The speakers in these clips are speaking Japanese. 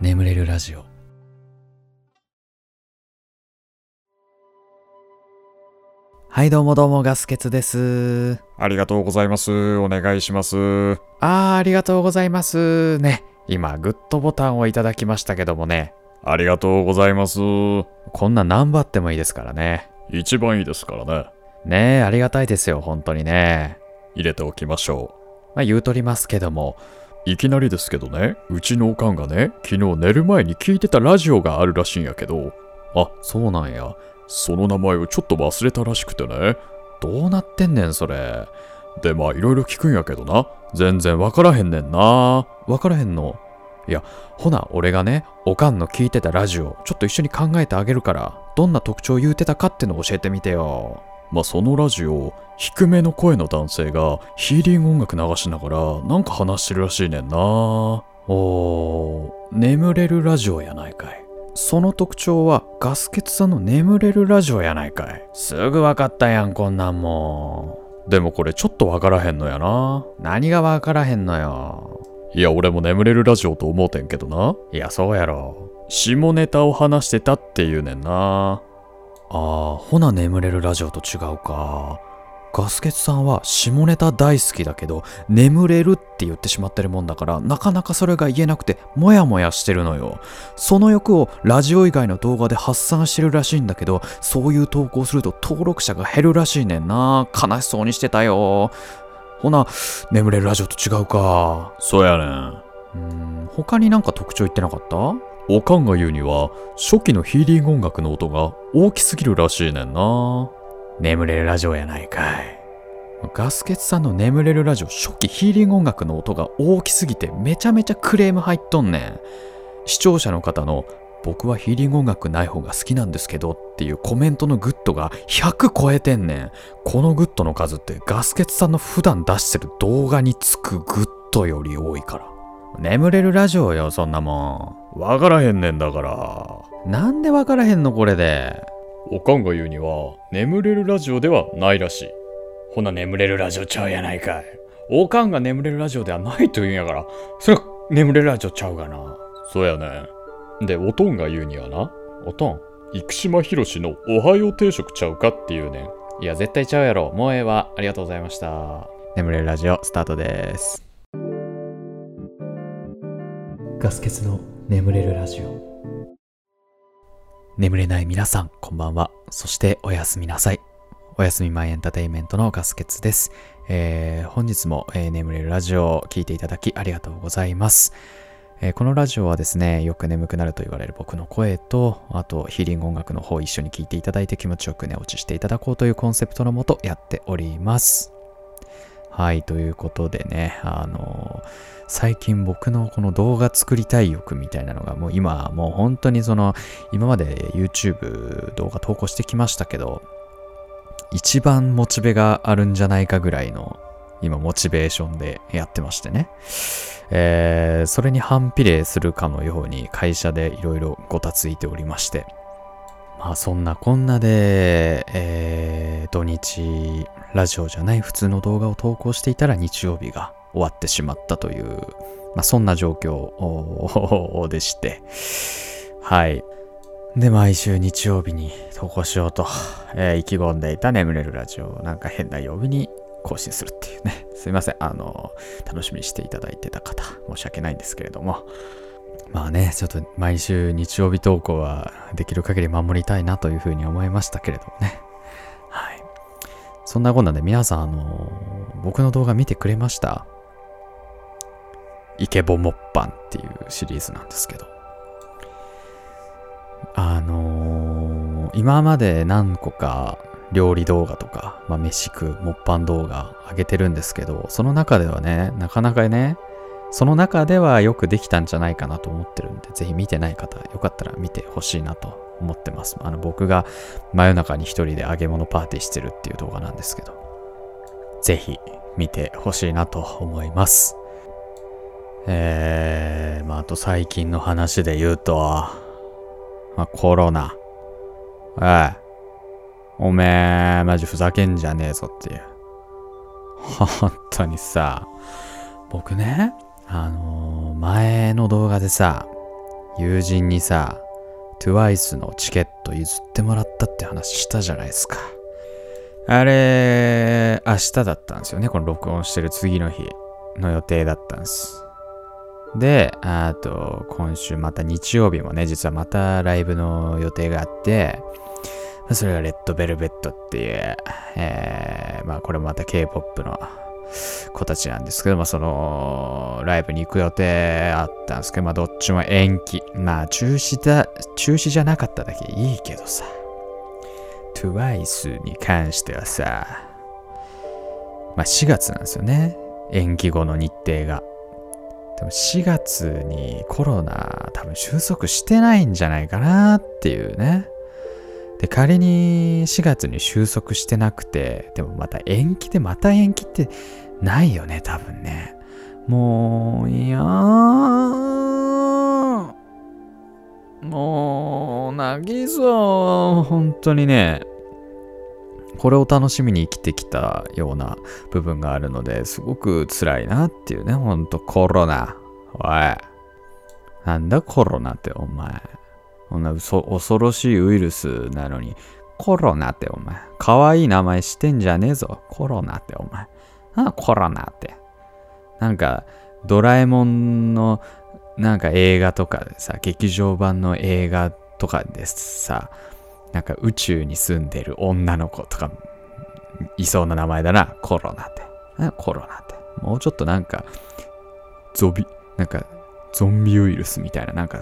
眠れるラジオはいどうもどうもガスケツですありがとうございます。お願いします。あーありがとうございますね今グッドボタンをいただきましたけどもねありがとうございます。こんな何張ってもいいですからね一番いいですからね。ねえありがたいですよ本当にね入れておきましょまあ言うとりますけどもう。いきなりですけどね、うちのおかんがね、昨日寝る前に聞いてたラジオがあるらしいんやけど、あそうなんやその名前をちょっと忘れたらしくてね。どうなってんねんそれで、まあいろいろ聞くんやけどな。全然わからへんねんな。わからへんのいやほな俺がねおかんの聞いてたラジオちょっと一緒に考えてあげるからどんな特徴言うてたかっての教えてみてよまあそのラジオ、低めの声の男性がヒーリング音楽流しながらなんか話してるらしいねんな。おー眠れるラジオやないかいその特徴はガスケツさんの眠れるラジオやないかいすぐわかったやんこんなんもでもこれちょっとわからへんのやな。何がわからへんのよいや、俺も眠れるラジオと思うてんけどな。いやそうやろ下ネタを話してたっていうねんな。あーほな眠れるラジオと違うか。ガスケツさんは下ネタ大好きだけど眠れるって言ってしまってるもんだからなかなかそれが言えなくてモヤモヤしてるのよ。その欲をラジオ以外の動画で発散してるらしいんだけどそういう投稿すると登録者が減るらしいねんな。悲しそうにしてたよ。ほな眠れるラジオと違うか。そうやねん。うーん他になんか特徴言ってなかった？おかんが言うには、初期のヒーリング音楽の音が大きすぎるらしいねんな。眠れるラジオやないかい。ガスケツさんの眠れるラジオ初期ヒーリング音楽の音が大きすぎてめちゃめちゃクレーム入っとんねん。視聴者の方の僕はヒーリング音楽ない方が好きなんですけどっていうコメントのグッドが100超えてんねん。このグッドの数ってガスケツさんの普段出してる動画につくグッドより多いから。眠れるラジオよ、そんなもわからへんねんだから。ん。なんでわからへんのこれで？おかんが言うには、眠れるラジオではないらしい。ほな眠れるラジオちゃうやないかい。おかんが眠れるラジオではないと言うんやから、それは眠れるラジオちゃうがな。そうやねん。で、おとんが言うにはな、おとん生島博士のおはよう定食ちゃうかっていうねん。いや、絶対ちゃうやろ。もうええわ。ありがとうございました。眠れるラジオ、スタートです。ガスケツの眠れるラジオ。眠れない皆さん、こんばんは。そして、おやすみなさい。おやすみマイエンターテインメントのガスケツです。えー本日も、えー眠れるラジオを聞いていただきありがとうございます。えーこのラジオはですね、よく眠くなると言われる僕の声と、あとヒーリング音楽の方を一緒に聞いていただいて気持ちよく寝落ちしていただこうというコンセプトのもとやっております。はい、ということでね、あの最近僕のこの動画作りたい欲みたいなのがもう今もう本当にその今まで YouTube 動画投稿してきましたけど一番モチベがあるんじゃないかぐらいの今モチベーションでやってましてね。えーそれに反比例するかのように会社でいろいろごたついておりまして。まあそんなこんなで、えー土日ラジオじゃない普通の動画を投稿していたら日曜日が終わってしまったという、まあそんな状況でして。はい。で、毎週日曜日に投稿しようと、えー意気込んでいた眠れるラジオをなんか変な曜日に更新するっていうね。すいません。あの、楽しみにしていただいてた方、申し訳ないんですけれども。まあね、ちょっと毎週日曜日投稿はできる限り守りたいなというふうに思いましたけれどもね。はい。そんなこんなで皆さん、あの、僕の動画見てくれました？イケボモッパンっていうシリーズなんですけど。あのー今まで何個か料理動画とか、まあ、飯食う、モッパン動画上げてるんですけど、その中ではね、なかなかね、その中ではよくできたんじゃないかなと思ってるんで、ぜひ見てない方、よかったら見てほしいなと思ってます。あの、僕が真夜中に一人で揚げ物パーティーしてるっていう動画なんですけど、ぜひ見てほしいなと思います。えー、まあ、あと最近の話で言うと、まあ、コロナ。おい、おめえ、マジふざけんじゃねえぞっていう。本当にさ、僕ね、あのー前の動画でさ、友人にさ、TWICE のチケット譲ってもらったって話したじゃないですか。あれ、明日だったんですよね。この録音してる次の日の予定だったんです。で、あと、今週また日曜日もね、実はまたライブの予定があって、それがレッドベルベットっていう、えー、まあこれもまた K-POP の子たちなんですけども、その、ライブに行く予定あったんですけど、まあどっちも延期。まあ中止だ、中止じゃなかっただけいいけどさ。TWICE に関してはさ、まあ4月なんですよね。延期後の日程が。でも4月にコロナ多分収束してないんじゃないかなっていうね。で、仮に4月に収束してなくて、でもまた延期でまた延期ってないよね、多分ね。もう、いやー。もう、泣きそう。本当にね。これを楽しみに生きてきたような部分があるのですごく辛いなっていうね。ほんとコロナ。おい。なんだコロナってお前。こんな嘘恐ろしいウイルスなのに、コロナってお前。可愛い名前してんじゃねえぞ。コロナってお前。なコロナって。なんか、ドラえもんの、なんか映画とかでさ、劇場版の映画とかでさ、なんか宇宙に住んでる女の子とか、いそうな名前だな。コロナって。なコロナって。もうちょっとなんか、ゾビ、なんか、ゾンビウイルスみたいな、なんか、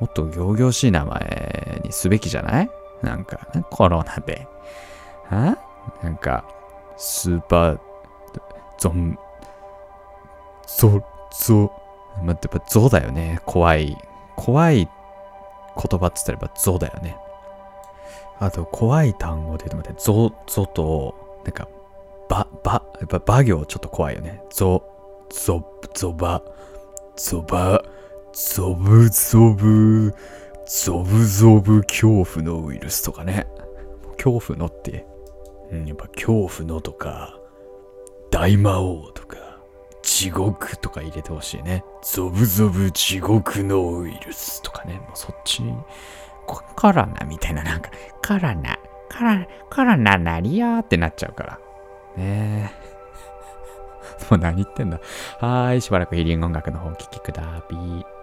もっと行々しい名前にすべきじゃない？なんか、コロナで。はなんか、スーパー、ゾン、ゾ、ゾ、まやっぱゾだよね。怖い。怖い言葉って言ったらゾだよね。あと、怖い単語で言うと待って、ゾ、ゾと、なんか、ば、ば、やっぱば行ちょっと怖いよね。ゾ、ゾ、ゾバ、ゾバ、ゾブゾブ、ゾブゾブ恐怖のウイルスとかね。恐怖のって、うん、やっぱ恐怖のとか、大魔王とか、地獄とか入れてほしいね。ゾブゾブ地獄のウイルスとかね。もうそっちに、コロナみたいな、なんか、コロナ、コロナ、コロナなりやーってなっちゃうから。ねえ。もう何言ってんだ。はーい、しばらくヒーリング音楽の方お聴きくだびー。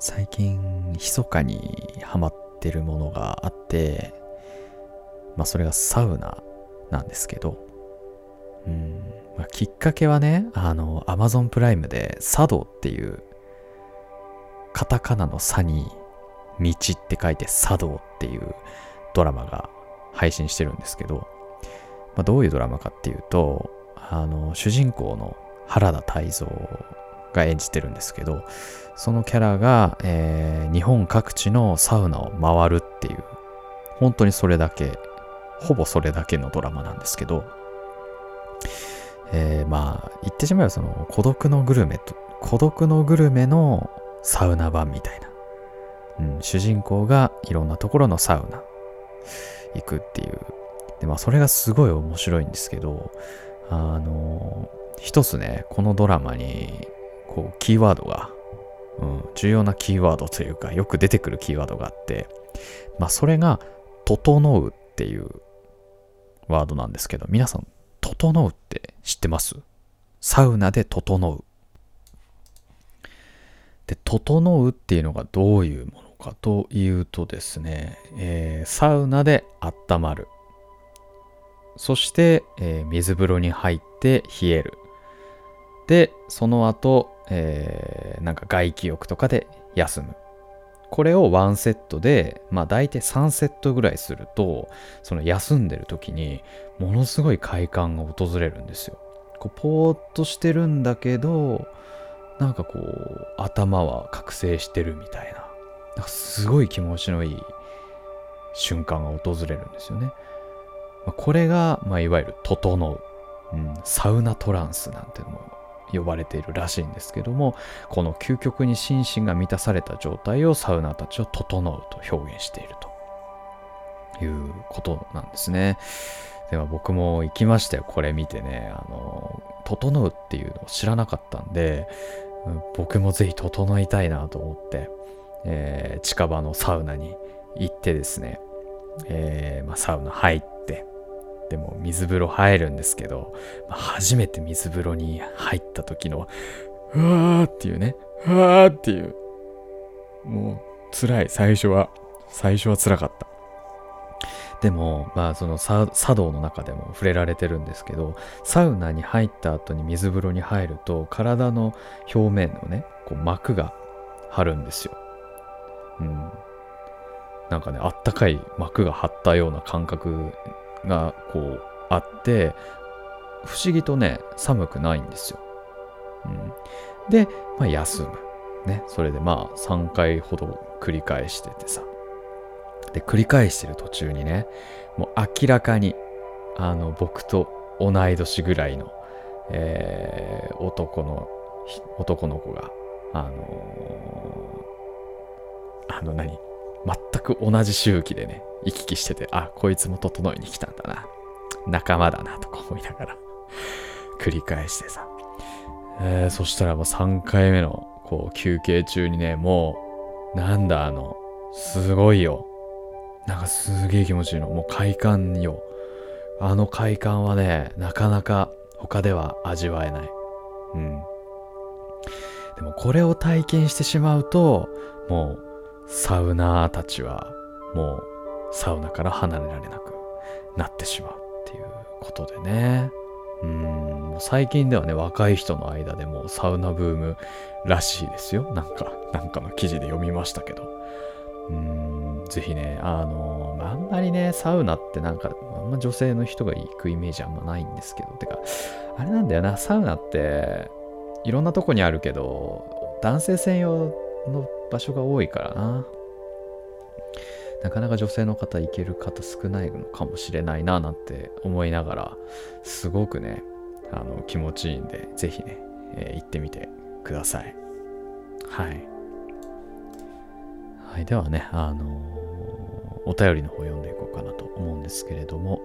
最近密かにハマってるものがあってまあそれがサウナなんですけどうん、まあ、きっかけはねあの Amazon プライムで茶道っていうカタカナの「サ」に「道」って書いて茶道っていうドラマが配信してるんですけど、まあ、どういうドラマかっていうとあの主人公の原田泰造が演じてるんですけどそのキャラが、えー日本各地のサウナを回るっていう本当にそれだけほぼそれだけのドラマなんですけど、えーまあ言ってしまえばその孤独のグルメと孤独のグルメのサウナ版みたいな、うん、主人公がいろんなところのサウナ行くっていう。でまあそれがすごい面白いんですけどあの一つねこのドラマにこうキーワードが、うん、重要なキーワードというかよく出てくるキーワードがあってまあそれが「整う」っていうワードなんですけど皆さん「整う」って知ってます？サウナで整う。で「整う」っていうのがどういうものかというとですね、えーサウナで温まる。そして、えー水風呂に入って冷える。でその後、えーなんか外気浴とかで休む。これをワンセットでまあ大体3セットぐらいするとその休んでる時にものすごい快感が訪れるんですよ。こうぽーっとしてるんだけどなんかこう頭は覚醒してるみたいな。なんかすごい気持ちのいい瞬間が訪れるんですよね、まあこれが、まあ、いわゆる「整う」うん、サウナトランスなんてのも呼ばれているらしいんですけどもこの究極に心身が満たされた状態をサウナたちを「整う」と表現しているということなんですね。では僕も行きましたよ。これ見てね。あの「整う」っていうのを知らなかったんで僕もぜひ整いたいなと思って、えー近場のサウナに行ってですね、えーまあ、サウナ入ってでも水風呂入るんですけど、まあ初めて水風呂に入った時のうわーっていうねうわーっていうもう辛い。最初は最初は辛かった。でもまあその茶道の中でも触れられてるんですけどサウナに入った後に水風呂に入ると体の表面のねこう膜が張るんですよ。うん。なんかねあったかい膜が張ったような感覚がこうあって不思議とね寒くないんですよ、うん、で、まあ、休む。ね。それでまあ3回ほど繰り返しててさ。で繰り返してる途中にねもう明らかにあの僕と同い年ぐらいの、えー男の男の子があのーあの何？く同じ周期でね行き来しててあこいつも整いに来たんだな。仲間だなとか思いながら繰り返してさ、えーそしたらもう3回目のこう休憩中にねもうなんだあのすごいよ。なんかすげえ気持ちいいの。もう快感よ。あの快感はねなかなか他では味わえない。うん。でもこれを体験してしまうともうサウナーたちはもうサウナから離れられなくなってしまうっていうことでね。うんもう最近ではね若い人の間でもサウナブームらしいですよ。なんかなんかの記事で読みましたけど。うーんぜひねあのあんまりねサウナってなんかあんま女性の人が行くイメージあんまないんですけど。てかあれなんだよなサウナっていろんなとこにあるけど男性専用の場所が多いからななかなか女性の方行ける方少ないのかもしれないななんて思いながらすごくねあの気持ちいいんでぜひね、えー行ってみてくださいはいはいではねあのーお便りの方読んでいこうかなと思うんですけれども、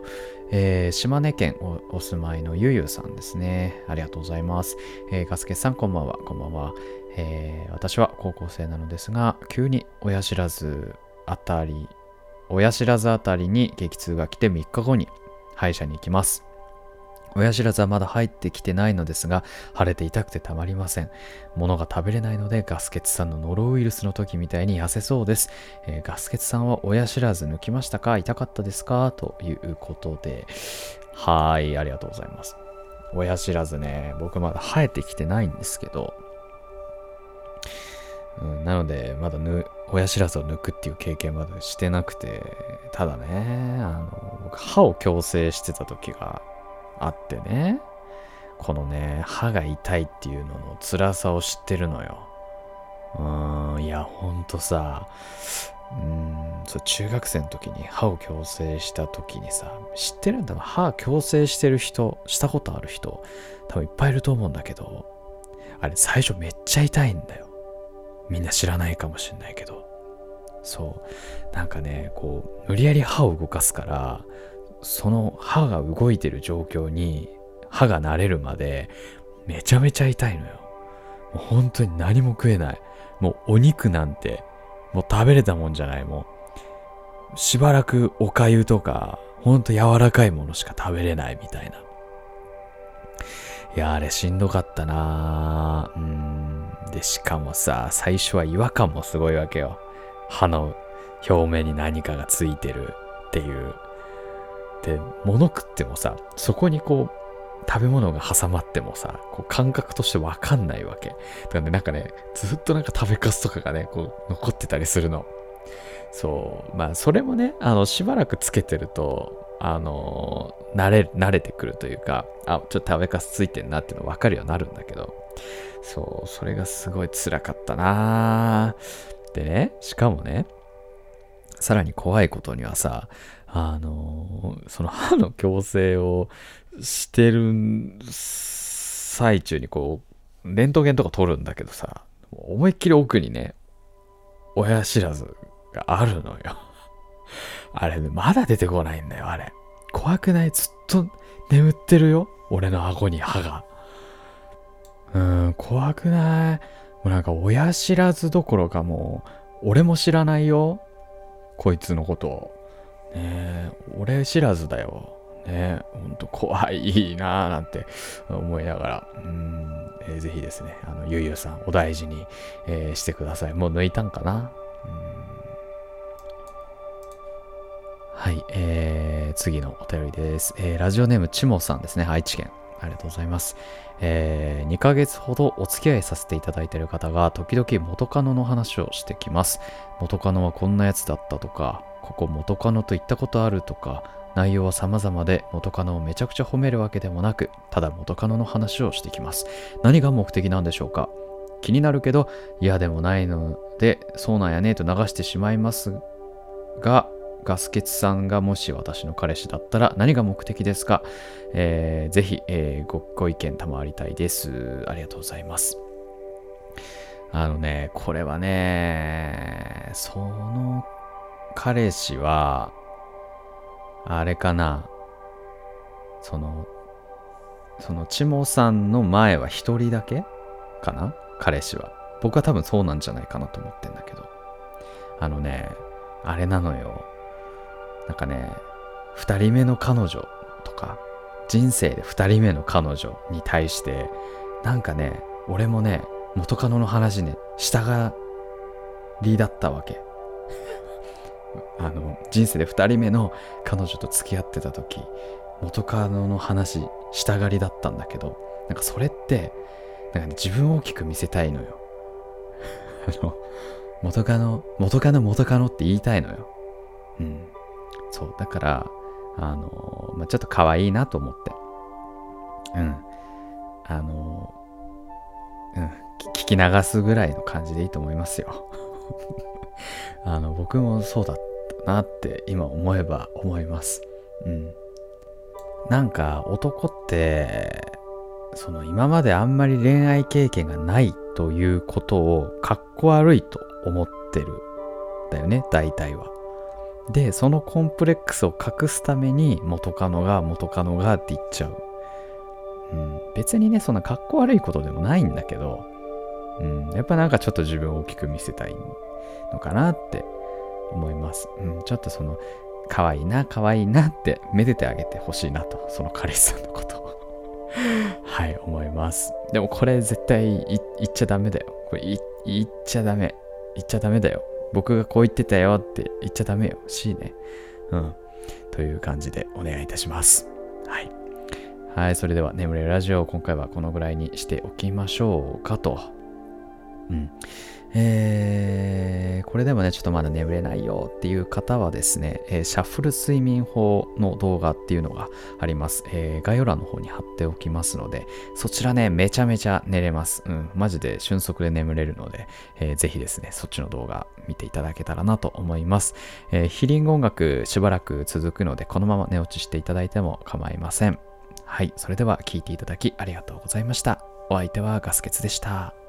えー島根県おお住まいのゆゆさんですね。ありがとうございます。えーガスケさんこんばんは。こんばんは、えー私は高校生なのですが、急に親知らずあたり、親知らずあたりに激痛が来て3日後に歯医者に行きます。親知らずはまだ入ってきてないのですが、腫れて痛くてたまりません。物が食べれないので、ガスケツさんのノロウイルスの時みたいに痩せそうです。えーガスケツさんは親知らず抜きましたか？痛かったですか？ということで、はい、ありがとうございます。親知らずね、僕まだ生えてきてないんですけど、うん、なので、まだぬ親知らずを抜くっていう経験まだしてなくて、ただね、あの、僕歯を矯正してた時があってね、このね、歯が痛いっていうのの辛さを知ってるのよ。うーん、いや、ほんとさ、うん、そう、中学生の時に歯を矯正した時にさ、知ってるんだ歯矯正してる人、したことある人、多分いっぱいいると思うんだけど、あれ最初めっちゃ痛いんだよ。みんな知らないかもしれないけど。そう。なんかね、こう、無理やり歯を動かすから、その歯が動いてる状況に歯が慣れるまでめちゃめちゃ痛いのよ。もう本当に何も食えない。もうお肉なんてもう食べれたもんじゃないもう。しばらくお粥とかほんと柔らかいものしか食べれないみたいな。いや、あれしんどかったな。うん。で、しかもさ、最初は違和感もすごいわけよ。歯の表面に何かがついてるっていう。で、物食ってもさ、そこにこう、食べ物が挟まってもさ、こう感覚としてわかんないわけ。だからね、なんかね、ずっとなんか食べかすとかがね、こう、残ってたりするの。そう。まあ、それもね、あの、しばらくつけてると、あの慣れ、慣れてくるというか、あ、ちょっと食べかすついてんなっていうの分かるようになるんだけど、そう、それがすごい辛かったなでね、しかもね、さらに怖いことにはさ、あのその歯の矯正をしてる最中にこう、レントゲンとか取るんだけどさ、思いっきり奥にね、親知らずがあるのよ。あれね、まだ出てこないんだよ、あれ。怖くない？ずっと眠ってるよ？俺の顎に歯が。うーん、怖くない？もうなんか親知らずどころかもう、俺も知らないよ。こいつのこと。ねえ、俺知らずだよ。ねえ、ほんと怖いなぁなんて思いながら、うん、えーぜひですね、あの、ゆうゆうさんお大事に、えーしてください。もう抜いたんかな？うんはい、えー、次のお便りです。えーラジオネームちもさんですね、愛知県。ありがとうございます。えー2ヶ月ほどお付き合いさせていただいている方が、時々元カノの話をしてきます。元カノはこんなやつだったとか、ここ元カノと行ったことあるとか、内容は様々で元カノをめちゃくちゃ褒めるわけでもなく、ただ元カノの話をしてきます。何が目的なんでしょうか？気になるけど、嫌でもないので、そうなんやねと流してしまいますが、ガスケツさんがもし私の彼氏だったら何が目的ですか、えーぜひ、えーごご意見賜りたいです。ありがとうございます。あのね、これはね、その彼氏は、あれかな、その、そのちもさんの前は一人だけかな？彼氏は。僕は多分そうなんじゃないかなと思ってんだけど。あのね、あれなのよ。なんかね、二人目の彼女とか、人生で二人目の彼女に対して、なんかね、俺もね、元カノの話ね、従りだったわけ。あの、人生で二人目の彼女と付き合ってた時、元カノの話、従りだったんだけど、なんかそれって、なんかね、自分を大きく見せたいのよ。あの、元カノ、元カノ、元カノって言いたいのよ。うん。そう、だから、あの、まあ、ちょっと可愛いなと思って。うん。あの、うん、聞き流すぐらいの感じでいいと思いますよ。あの、僕もそうだったなって今思えば思います。うん。なんか男って、その今まであんまり恋愛経験がないということをかっこ悪いと思ってる。だよね、大体は。で、そのコンプレックスを隠すために元カノが元カノがって言っちゃう。うん、別にね、そんなかっこ悪いことでもないんだけど、うん、やっぱなんかちょっと自分を大きく見せたいのかなって思います。うん、ちょっとその、可愛いな、可愛いなってめでてあげてほしいなと、その彼氏さんのことを。はい、思います。でもこれ絶対言っちゃダメだよ。これ言っちゃダメ。言っちゃダメだよ。僕がこう言ってたよって言っちゃダメよ。しいね。うん。という感じでお願いいたします。はい。はい、それでは眠れるラジオ、今回はこのぐらいにしておきましょうかと。うん。えー、これでもね、ちょっとまだ眠れないよっていう方はですね、えーシャッフル睡眠法の動画っていうのがあります。えー概要欄の方に貼っておきますので、そちらね、めちゃめちゃ寝れます。うん、マジで瞬足で眠れるので、えーぜひですね、そっちの動画見ていただけたらなと思います。えヒリング音楽しばらく続くので、このまま寝落ちしていただいても構いません。はい、それでは聞いていただきありがとうございました。お相手はガスケツでした。